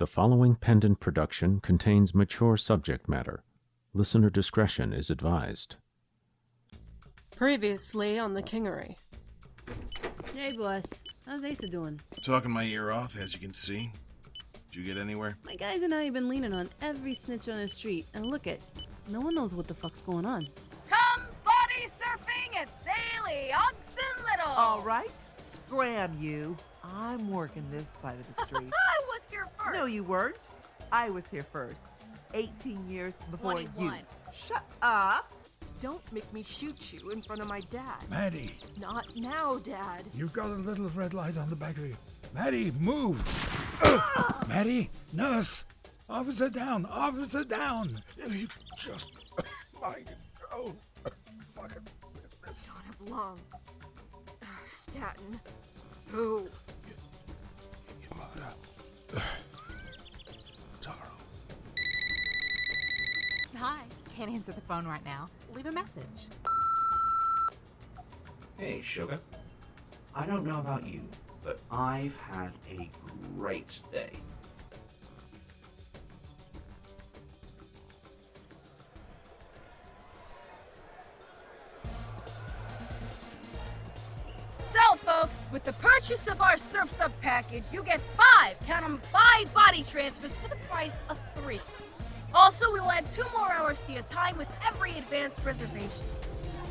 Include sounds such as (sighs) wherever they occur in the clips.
The following pendant production contains mature subject matter. Listener discretion is advised. Previously on the Kingery. Hey, boss. How's Asa doing? Talking my ear off, as you can see. Did you get anywhere? My guys and I have been leaning on every snitch on the street, and look it, no one knows what the fuck's going on. Come body surfing at Daily Oxen Little. All right, scram you. I'm working this side of the street. (laughs) (laughs) I was here first. no, you weren't. I was here first. 18 years before you. Shut up. Don't make me shoot you in front of my dad. Maddie, Not now, Dad. you've got a little red light on the back of you. Maddie, move! Ah! Ugh. (coughs) Maddie, nurse! Officer down! Officer down! You just mind your own fucking business. Don't have long. (sighs) Statin. Who? Your (sighs) (sighs) (coughs) Hi. Can't answer the phone right now. Leave a message. Hey, sugar. I don't know about you, but I've had a great day. So, folks, with the purchase of our Surf Sub package, you get five, count count 'em, five body transfers for the price of three. Also, we will add two more hours to your time with every advanced reservation.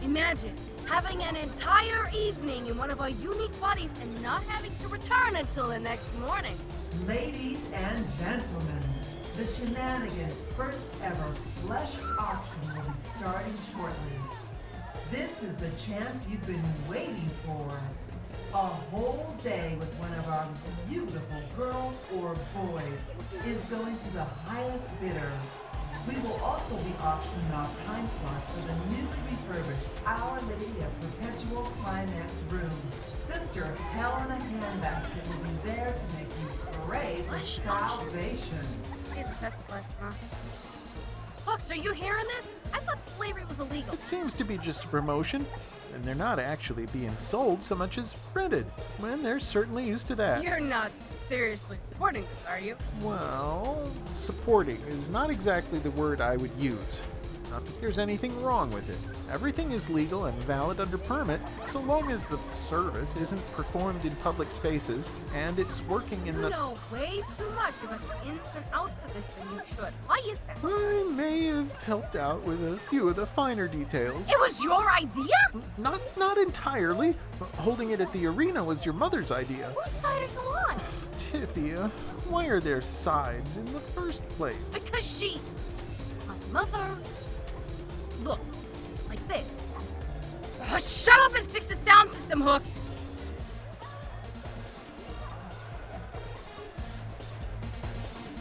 Imagine having an entire evening in one of our unique bodies and not having to return until the next morning. Ladies and gentlemen, the Shenanigans' first ever flesh auction will be starting shortly. This is the chance you've been waiting for. A whole day with one of our beautiful girls or boys is going to the highest bidder. We will also be auctioning off time slots for the newly refurbished Our Lady of Perpetual Climax room. Sister Helena Handbasket will be there to make you pray for Flesh salvation. Jesus, that's a blessing, huh? Hooks, are you hearing this? I thought slavery was illegal. It seems to be just a promotion, and they're not actually being sold so much as printed. When they're certainly used to that. You're not seriously supporting this, are you? Well, supporting is not exactly the word I would use. Not that there's anything wrong with it. Everything is legal and valid under permit, so long as the service isn't performed in public spaces and it's working in You the. know way too much about the ins and outs of this than you should. Why is that? I may have helped out with a few of the finer details. It was your idea? Not not entirely. Holding it at the arena was your mother's idea. Whose side are you on? Tythia, why are there sides in the first place? Because she. My mother. Look, like this. Uh, shut up and fix the sound system, Hooks!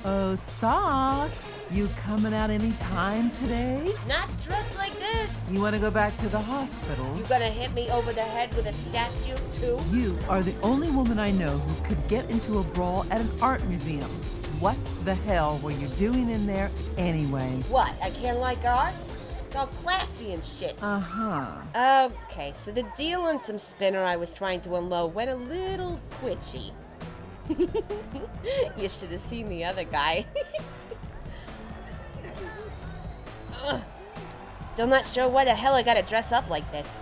Oh, Socks, you coming out any time today? Not dressed like this. You want to go back to the hospital? You gonna hit me over the head with a statue, too? You are the only woman I know who could get into a brawl at an art museum. What the hell were you doing in there anyway? What, I can't like art? It's all classy and shit. Uh huh. Okay, so the deal on some spinner I was trying to unload went a little twitchy. (laughs) you should have seen the other guy. (laughs) Still not sure why the hell I gotta dress up like this.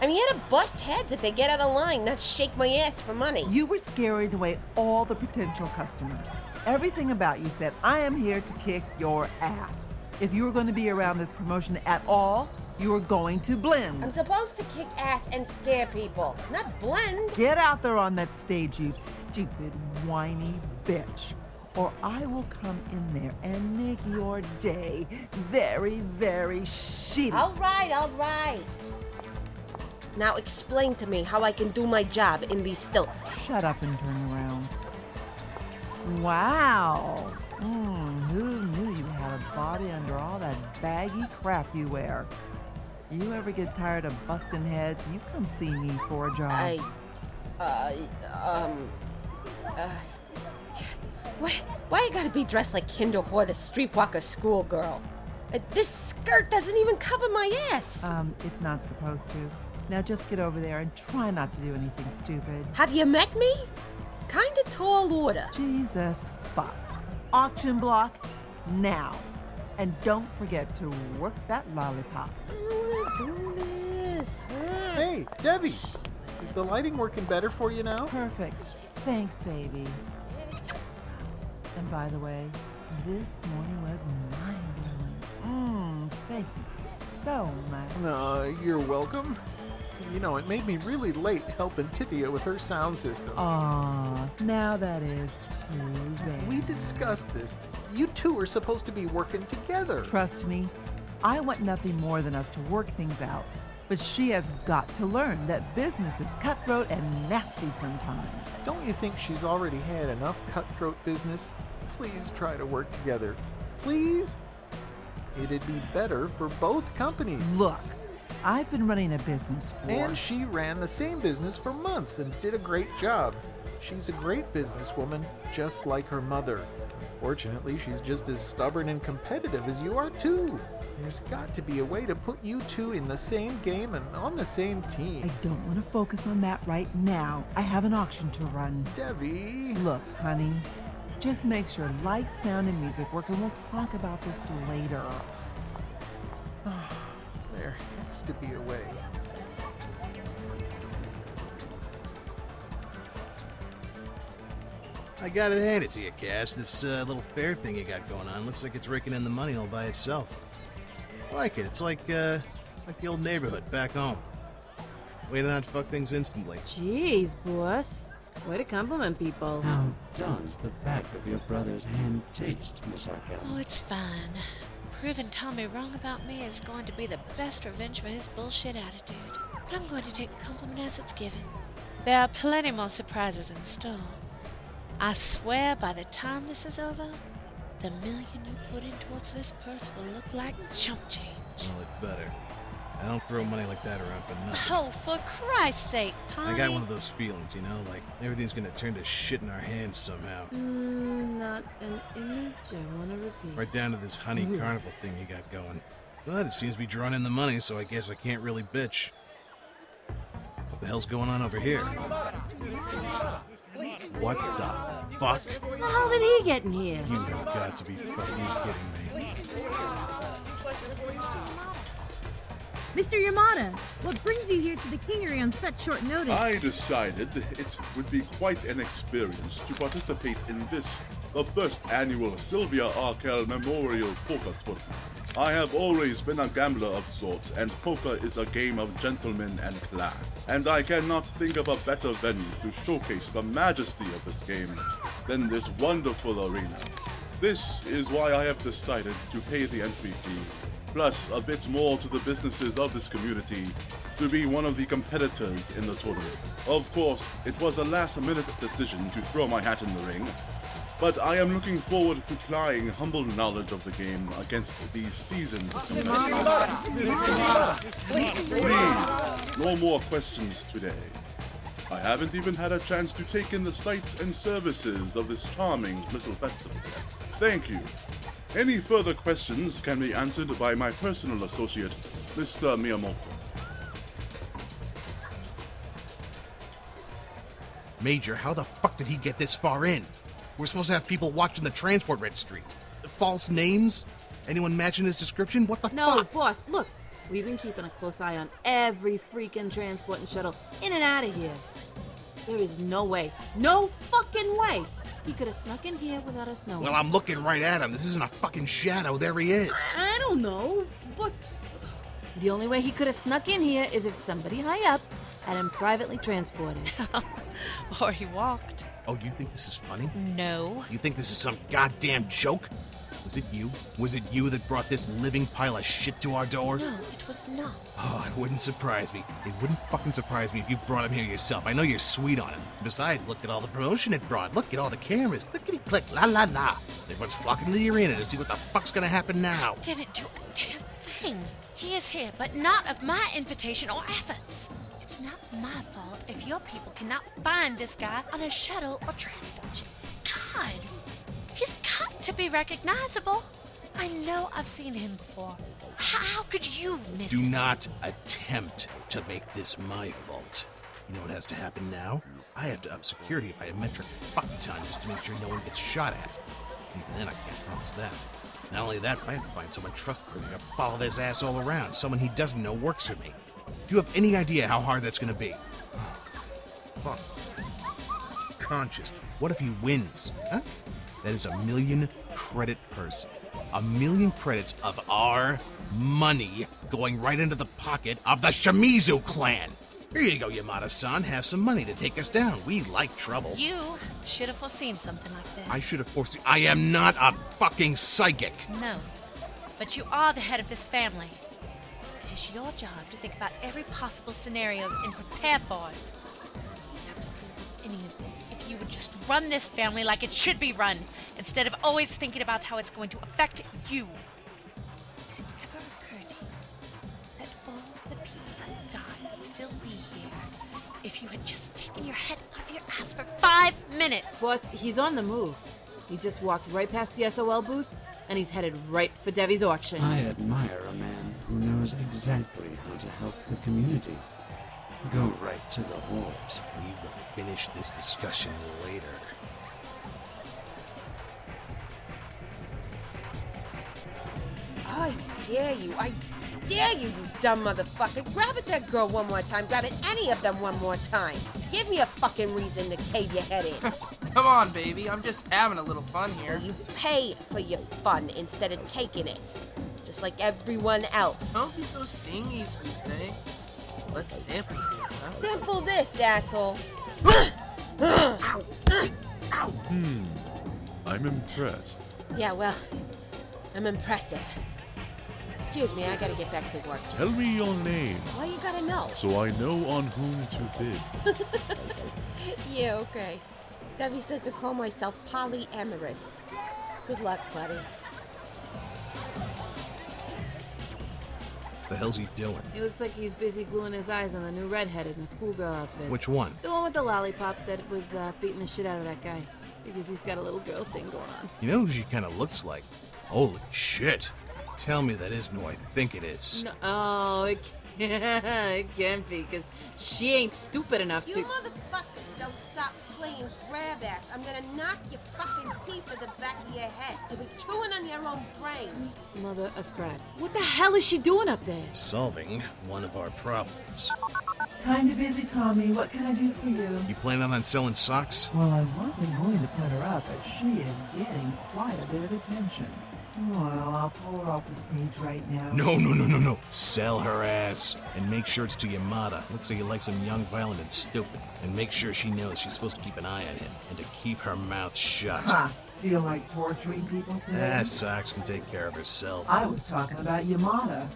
I mean, you gotta bust heads if they get out of line, not shake my ass for money. You were scaring away all the potential customers. Everything about you said, I am here to kick your ass. If you were going to be around this promotion at all, you were going to blend. I'm supposed to kick ass and scare people, not blend. Get out there on that stage, you stupid, whiny bitch. Or I will come in there and make your day very, very shitty. All right, all right. Now explain to me how I can do my job in these stilts. Shut up and turn around. Wow. Mm, who knew you had a body under all that baggy crap you wear? You ever get tired of busting heads, you come see me for a job. I, uh, um, uh, why, why I gotta be dressed like Kinder Hoare, the streetwalker schoolgirl? Uh, this skirt doesn't even cover my ass. Um, it's not supposed to. Now just get over there and try not to do anything stupid. Have you met me? Kinda tall order. Jesus fuck. auction block now. And don't forget to work that lollipop. I wanna do this. Hey, Devi! Is the lighting working better for you now? Perfect. Thanks, baby. And by the way, this morning was mind blowing. Mmm, thank you so much. Uh, you're welcome. You know, it made me really late helping Tythia with her sound system. Aw, now that is too bad. We discussed this. You two are supposed to be working together. Trust me, I want nothing more than us to work things out. But she has got to learn that business is cutthroat and nasty sometimes. Don't you think she's already had enough cutthroat business? Please try to work together. Please? It'd be better for both companies. Look, I've been running a business for. And she ran the same business for months and did a great job. She's a great businesswoman, just like her mother. Fortunately, she's just as stubborn and competitive as you are, too. There's got to be a way to put you two in the same game and on the same team. I don't want to focus on that right now. I have an auction to run. Devi. Look, honey, just make sure light, sound, and music work, and we'll talk about this later. (sighs) there has to be a way. I gotta hand it to you, Cass. This uh, little fair thing you got going on looks like it's raking in the money all by itself. I like it. It's like, uh, like the old neighborhood back home. Way to not fuck things instantly. Jeez, boss. Way to compliment people. How does the back of your brother's hand taste, Miss Arkell? Oh, it's fine. Proving Tommy wrong about me is going to be the best revenge for his bullshit attitude. But I'm going to take the compliment as it's given. There are plenty more surprises in store. I swear by the time this is over, the million you put in towards this purse will look like chump change. Well, it better. I don't throw money like that around for nothing. Oh, for Christ's sake, Tommy. I got one of those feelings, you know, like everything's gonna turn to shit in our hands somehow. Mm, not an image I want to repeat. Right down to this honey Ooh. carnival thing you got going. But it seems to be drawing in the money, so I guess I can't really bitch. What the hell's going on over here? What the fuck? How did he get in here? You have got to be fucking kidding me. Mr. Yamada, what brings you here to the Kingery on such short notice? I decided it would be quite an experience to participate in this, the first annual Sylvia Arkell Memorial Poker Tournament. I have always been a gambler of sorts, and poker is a game of gentlemen and class. And I cannot think of a better venue to showcase the majesty of this game than this wonderful arena. This is why I have decided to pay the entry fee, plus a bit more to the businesses of this community, to be one of the competitors in the tournament. Of course, it was a last minute decision to throw my hat in the ring, but I am looking forward to plying humble knowledge of the game against these seasoned Please, no more questions today. I haven't even had a chance to take in the sights and services of this charming little festival yet. Thank you. Any further questions can be answered by my personal associate, Mr. Miyamoto. Major, how the fuck did he get this far in? We're supposed to have people watching the transport registries. False names? Anyone matching his description? What the No, fuck? No, boss, look. We've been keeping a close eye on every freaking transport and shuttle in and out of here. There is no way, no fucking way, he could have snuck in here without us knowing. Well, I'm looking right at him. This isn't a fucking shadow. There he is. I don't know, but the only way he could have snuck in here is if somebody high up had him privately transported. (laughs) or he walked. Oh, you think this is funny? No. You think this is some goddamn joke? Was it you? Was it you that brought this living pile of shit to our door? No, it was not. Oh, it wouldn't surprise me. It wouldn't fucking surprise me if you brought him here yourself. I know you're sweet on him. Besides, look at all the promotion it brought. Look at all the cameras. Clickety click, la la la. Everyone's flocking to the arena to see what the fuck's gonna happen now. Didn't do a damn thing. He is here, but not of my invitation or efforts. It's not my fault if your people cannot find this guy on a shuttle or transport ship. God, to be recognizable. I know I've seen him before. How, could you miss Do him? not attempt to make this my fault. You know what has to happen now? I have to up security by a metric fuck ton just to make sure no one gets shot at. Even then, I can't promise that. Not only that, but I have to find someone trustworthy to follow this ass all around. Someone he doesn't know works for me. Do you have any idea how hard that's gonna be? (sighs) Fuck. Conscious. What if he wins? Huh? That is a million credit person. A million credits of our money going right into the pocket of the Shimizu clan. Here you go, Yamada-san. Have some money to take us down. We like trouble. You should have foreseen something like this. I should have foreseen. I am not a fucking psychic. No. But you are the head of this family. It is your job to think about every possible scenario and prepare for it. With any of this if you would just run this family like it should be run, instead of always thinking about how it's going to affect you. Did it ever occur to you that all the people that died would still be here if you had just taken your head out of your ass for five minutes? Boss, he's on the move. He just walked right past the SOL booth, and he's headed right for Devi's auction. I admire a man who knows exactly how to help the community. Go right to the horse. We will finish this discussion later. I dare you. I dare you, you dumb motherfucker. Grab at that girl one more time. Grab at any of them one more time. Give me a fucking reason to cave your head in. (laughs) Come on, baby. I'm just having a little fun here. you pay for your fun instead of taking it. Just like everyone else. Don't be so stingy, sweet thing. Let's sample here, huh? Simple this, asshole. Hmm. I'm impressed. yeah, well, I'm impressive. Excuse me, I gotta get back to work. Tell me your name, Why you gotta know? so I know on whom to bid. (laughs) yeah, okay. Devi says to call myself polyamorous. Good luck, buddy. The hell's he doing? He looks like he's busy gluing his eyes on the new redhead in the schoolgirl outfit. Which one? The one with the lollipop that was uh, beating the shit out of that guy. Because he's got a little girl thing going on. You know who she kind of looks like? Holy shit. Tell me that isn't who I think it is. No, oh, it can't, (laughs) it can't be, because she ain't stupid enough You to. motherfuckers don't stop playing grab ass. I'm gonna knock your fucking teeth to the back of your head. So be chewing on your own brains. Mother of crap. What the hell is she doing up there? Solving one of our problems. Kinda busy, Tommy. What can I do for you? You planning on selling socks? Well, I wasn't going to put her up, but she is getting quite a bit of attention. Well, I'll pull her off the stage right now. No, no, no, no, no. Sell her ass. And make sure it's to Yamada. Looks like he likes him young, violent, and stupid. And make sure she knows she's supposed to keep an eye on him and to keep her mouth shut. Ha! Feel like torturing people today? Ah, Socks can take care of herself. I was talking about Yamada.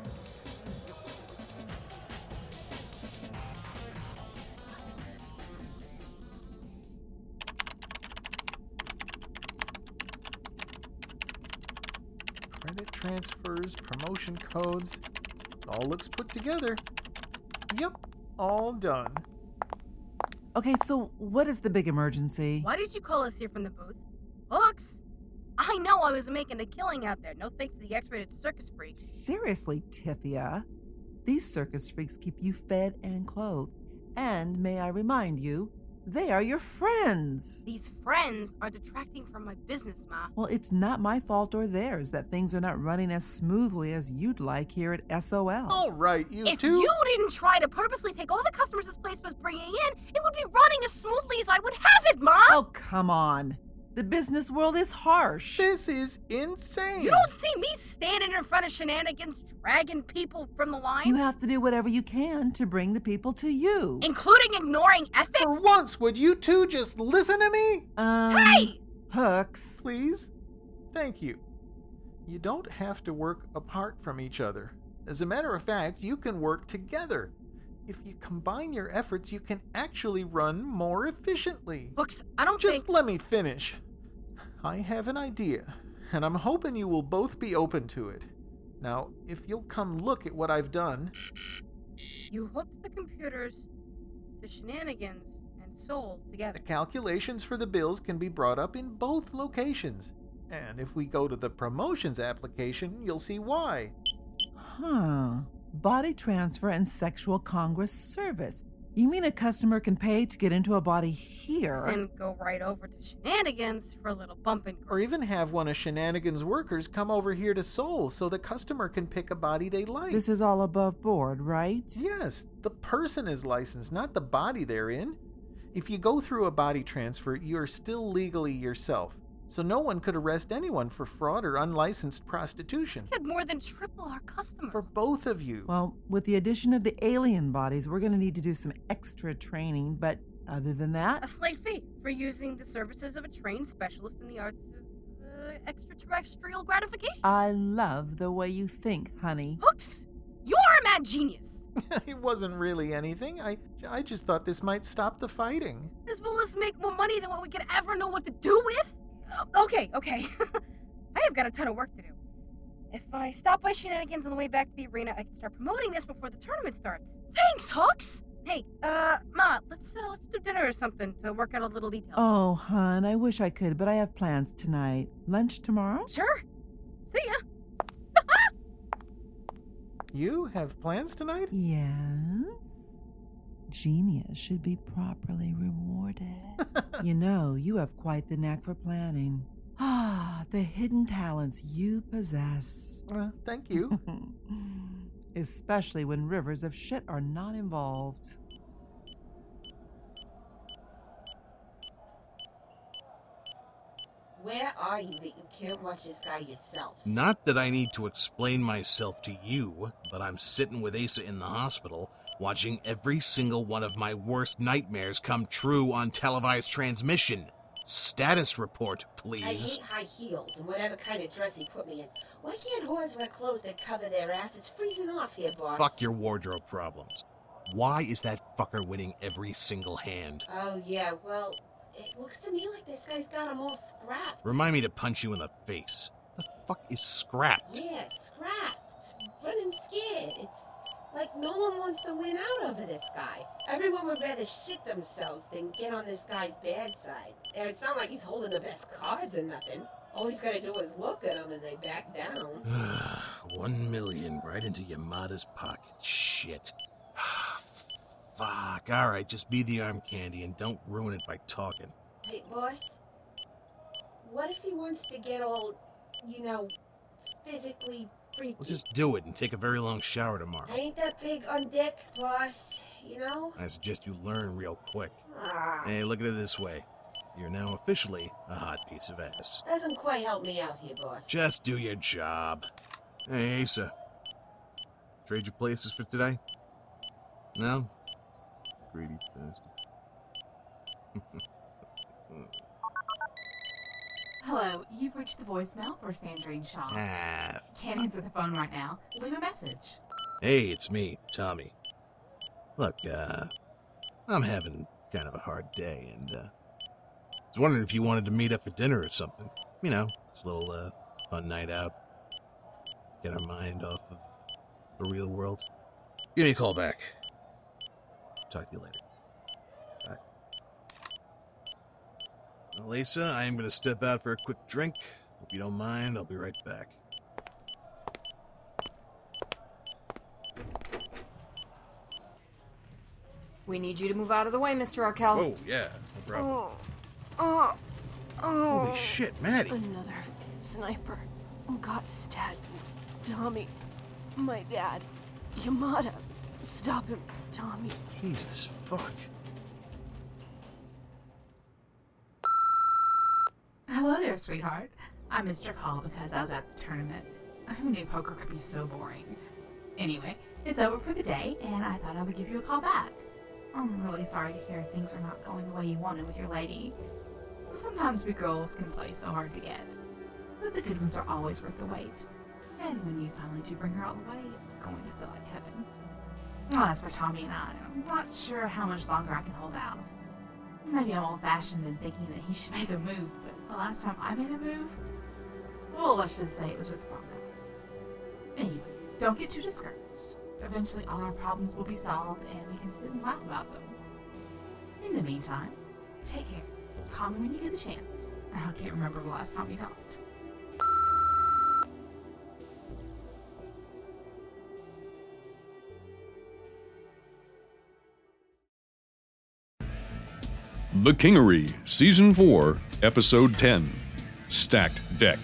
Credit transfers, promotion codes. All looks put together. Yep, all done. Okay, so what is the big emergency? Why did you call us here from the booth? Hooks? I know I was making a killing out there. No thanks to the X-rated circus freaks. Seriously, Tythia. These circus freaks keep you fed and clothed. And may I remind you, they are your friends. These friends are detracting from my business, Ma. Well, it's not my fault or theirs that things are not running as smoothly as you'd like here at SOL. All right, you If two. you didn't try to purposely take all the customers this place was bringing in, it would be running as smoothly as I would have it, Ma. Oh, come on. The business world is harsh. This is insane. You don't see me standing in front of shenanigans, dragging people from the line, You have to do whatever you can to bring the people to you. including ignoring ethics. For once, would you two just listen to me? Um, Hey! Hooks. Please? Thank you. You don't have to work apart from each other. As a matter of fact, you can work together. If you combine your efforts, you can actually run more efficiently. Hooks, I don't Just think. let me finish. I have an idea, and I'm hoping you will both be open to it. Now, if you'll come look at what I've done. You hooked the computers to shenanigans and SOL together. The calculations for the bills can be brought up in both locations. And if we go to the promotions application, you'll see why. Huh. Body transfer and sexual congress service. You mean a customer can pay to get into a body here? And go right over to shenanigans for a little bump and Or even have one of Shenanigans' workers come over here to SOL so the customer can pick a body they like. This is all above board, right? Yes, the person is licensed, not the body they're in. If you go through a body transfer, you are still legally yourself. So no one could arrest anyone for fraud or unlicensed prostitution. We could more than triple our customers. For both of you. Well, with the addition of the alien bodies, we're going to need to do some extra training, but other than that, A slight fee for using the services of a trained specialist in the arts of uh, extraterrestrial gratification. I love the way you think, honey. Hooks, you're a mad genius. (laughs) it wasn't really anything. I, I just thought this might stop the fighting. This will us make more money than what we could ever know what to do with? Okay, okay. (laughs) I have got a ton of work to do. If I stop by shenanigans on the way back to the arena, I can start promoting this before the tournament starts. Thanks, Hooks! Hey, uh, Ma, let's uh, let's do dinner or something to work out a little detail. Oh, hon, I wish I could, but I have plans tonight. Lunch tomorrow? Sure. See ya. You have plans tonight? Yes. Genius should be properly rewarded. (laughs) you know, you have quite the knack for planning. Ah, the hidden talents you possess. Uh, thank you. (laughs) Especially when rivers of shit are not involved. Where are you that you can't watch this guy yourself? Not that I need to explain myself to you, but I'm sitting with Asa in the hospital, watching every single one of my worst nightmares come true on televised transmission. Status report, please. I hate high heels and whatever kind of dress he put me in. Why can't whores wear clothes that cover their ass? It's freezing off here, boss. Fuck your wardrobe problems. Why is that fucker winning every single hand? Oh, yeah, well, it looks to me like this guy's got them all scrapped. Remind me to punch you in the face. The fuck is scrapped? Yeah, scrapped. Running scared. It's like no one wants to win out over this guy. Everyone would rather shit themselves than get on this guy's bad side. And it's not like he's holding the best cards or nothing. All he's gotta do is look at them and they back down. (sighs) One million right into Yamada's pocket. Shit. (sighs) Fuck. Alright, just be the arm candy and don't ruin it by talking. Hey, boss. What if he wants to get all, you know, physically freaky? We'll just do it and take a very long shower tomorrow. I ain't that big on dick, boss. You know? I suggest you learn real quick. Ah, Hey, look at it this way. You're now officially a hot piece of ass. doesn't quite help me out here, boss. Just do your job. Hey, Asa. Trade your places for today? No? Greedy bastard. (laughs) Hello, you've reached the voicemail for Sandrine Shaw. Ah, Can't answer the phone right now. Leave a message. Hey, it's me, Tommy. Look, uh, I'm having kind of a hard day, and, uh, I was wondering if you wanted to meet up for dinner or something. You know, it's a little, uh, fun night out. Get our mind off of the real world. Give me a call back. Talk to you later. Well, Lisa, I am going to step out for a quick drink. Hope you don't mind. I'll be right back. We need you to move out of the way, Mr. Arkell. Oh, yeah, no problem. Oh, oh, oh. Holy shit, Maddie. Another sniper got stabbed. Tommy, my dad, Yamada, stop him, Tommy. Jesus fuck. There, sweetheart. I missed your call because I was at the tournament. Who knew poker could be so boring? Anyway, it's over for the day, and I thought I would give you a call back. I'm really sorry to hear things are not going the way you wanted with your lady. Sometimes we girls can play so hard to get, but the good ones are always worth the wait. And when you finally do bring her all the way, it's going to feel like heaven. Well, as for Tommy and I, I'm not sure how much longer I can hold out. Maybe I'm old fashioned in thinking that he should (laughs) make a move, but the last time I made a move, well, let's just say it was with guy. Anyway, don't get too discouraged. Eventually, all our problems will be solved and we can sit and laugh about them. In the meantime, take care. Call me when you get the chance. I can't remember the last time we talked. The Kingery, Season 4, Episode 10 Stacked Deck.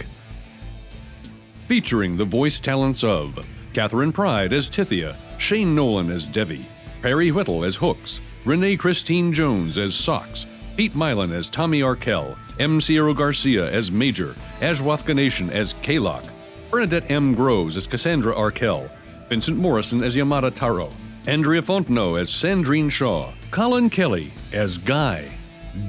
Featuring the voice talents of Catherine Pride as Tythia, Shane Nolan as Devi, Perry Whittle as Hooks, Renee Christine Jones as Socks, Pete Milan as Tommy Arkell, M. Sierra Garcia as Major, Ashwath Ganeshan as Kalok, Bernadette M. Groves as Cassandra Arkell, Vincent Morrison as Yamada Taro, Andrea Fontenot as Sandrine Shaw, Colin Kelly as Guy,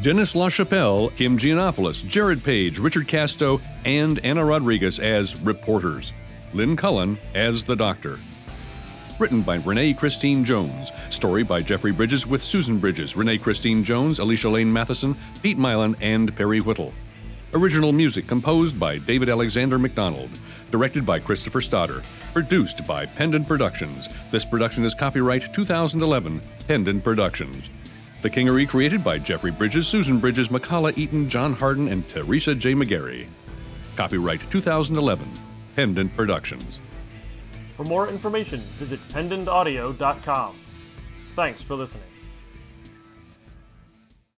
Dennis LaChapelle, Kim Giannopoulos, Jared Page, Richard Casto, and Anna Rodriguez as reporters. Lynn Cullen as the Doctor. Written by Renee Christine Jones. Story by Jeffrey Bridges with Susan Bridges, Renee Christine Jones, Alicia Lane Matheson, Pete Milan, and Perry Whittle. Original music composed by David Alexander McDonald. Directed by Christopher Stoddard. Produced by Pendant Productions. This production is copyright 2011, Pendant Productions. The Kingery created by Jeffrey Bridges, Susan Bridges, McCullough Eaton, John Harden, and Teresa J. McGarry. Copyright 2011, Pendant Productions. For more information, visit pendantaudio.com. Thanks for listening.